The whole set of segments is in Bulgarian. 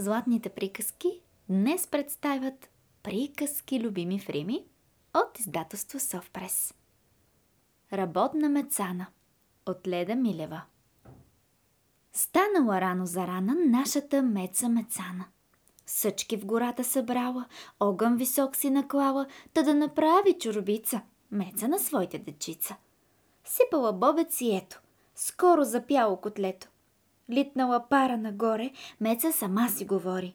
Златните приказки днес представят Приказки любими в Рими от издателство Совпрес. Работна мецана от Леда Милева Станала рано за рана нашата меца мецана. Съчки в гората събрала, огън висок си наклала, та да направи чорбица, меца на своите дечица. Сипала бобец и ето, скоро запяло котлето. Литнала пара нагоре, меца сама си говори.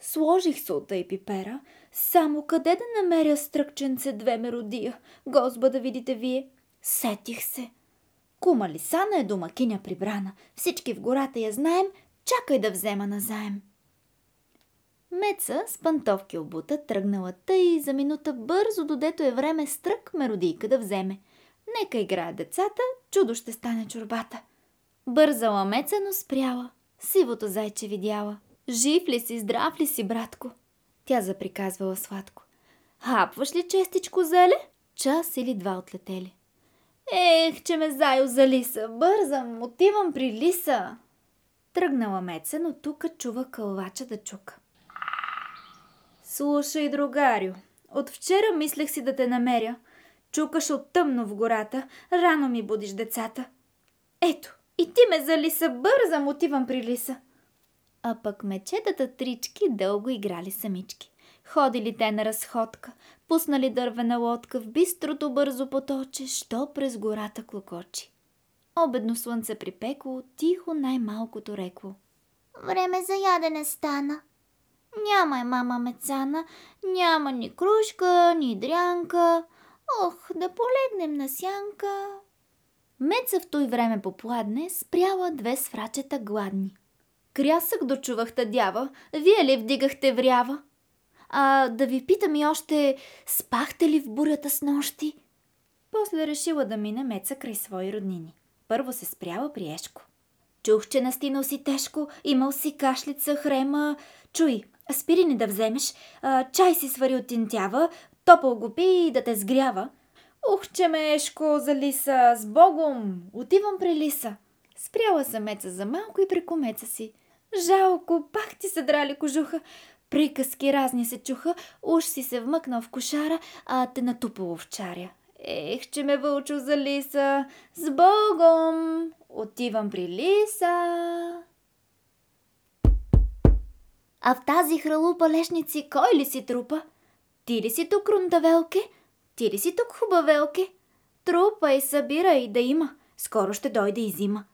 Сложих солта и пипера, само къде да намеря стръкченце две меродия, гозба да видите вие. Сетих се. Кума Лисана е домакиня прибрана, всички в гората я знаем, чакай да взема назаем. Меца с пантовки обута тръгнала тъй за минута бързо, додето е време стрък меродийка да вземе. Нека играят децата, чудо ще стане чорбата. Бързала меца, но спряла. Сивото зайче видяла. Жив ли си, здрав ли си, братко? Тя заприказвала сладко. Хапваш ли честичко зеле? Час или два отлетели. Ех, че ме зайо за лиса. Бързам, отивам при лиса. Тръгнала меца, но тук чува кълвача да чука. Слушай, другарю, от вчера мислех си да те намеря. Чукаш от тъмно в гората, рано ми будиш децата. Ето, и ти ме за лиса, бързам, отивам при лиса. А пък мечетата трички дълго играли самички. Ходили те на разходка, пуснали дървена лодка в бистрото бързо поточе, що през гората клокочи. Обедно слънце припекло, тихо най-малкото рекло. Време за ядене стана. Няма е мама мецана, няма ни кружка, ни дрянка. Ох, да полегнем на сянка. Меца в той време попладне спряла две сврачета гладни – Крясък дочувах дява, вие ли вдигахте врява? А да ви питам и още, спахте ли в бурята с нощи? После решила да мине меца край свои роднини. Първо се спряла при Ешко. Чух, че настинал си тежко, имал си кашлица, хрема. Чуй, аспирини да вземеш, а, чай си свари от тинтява, топъл го пи и да те сгрява. Ух, че ме Ешко за лиса, с Богом, отивам при лиса. Спряла съм меца за малко и при комеца си. Жалко, пак ти се драли кожуха. Приказки разни се чуха, уж си се вмъкнал в кошара, а те натупало чаря. Ех, че ме вълчо за лиса, с Богом, отивам при лиса. А в тази хралупа лешници кой ли си трупа? Ти ли си тук, рундавелке? Ти ли си тук, хубавелке? Трупа и събирай да има, скоро ще дойде и зима.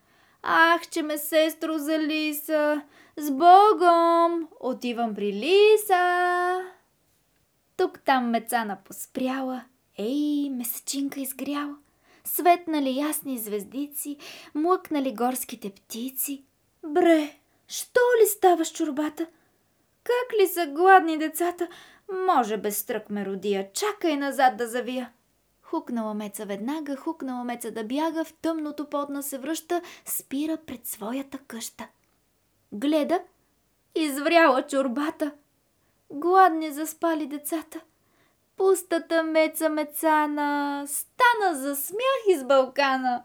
Ах, че ме сестро за Лиса! С Богом! Отивам при Лиса! Тук-там мецана поспряла, ей, месечинка изгряла. Светнали ясни звездици, млъкнали горските птици. Бре, що ли ставаш чурбата? Как ли са гладни децата? Може без стрък ме родия, чакай назад да завия. Хукнала меца веднага, хукнала меца да бяга, в тъмното подна се връща, спира пред своята къща. Гледа, извряла чорбата. Гладни заспали децата. Пустата меца мецана стана за смях из Балкана.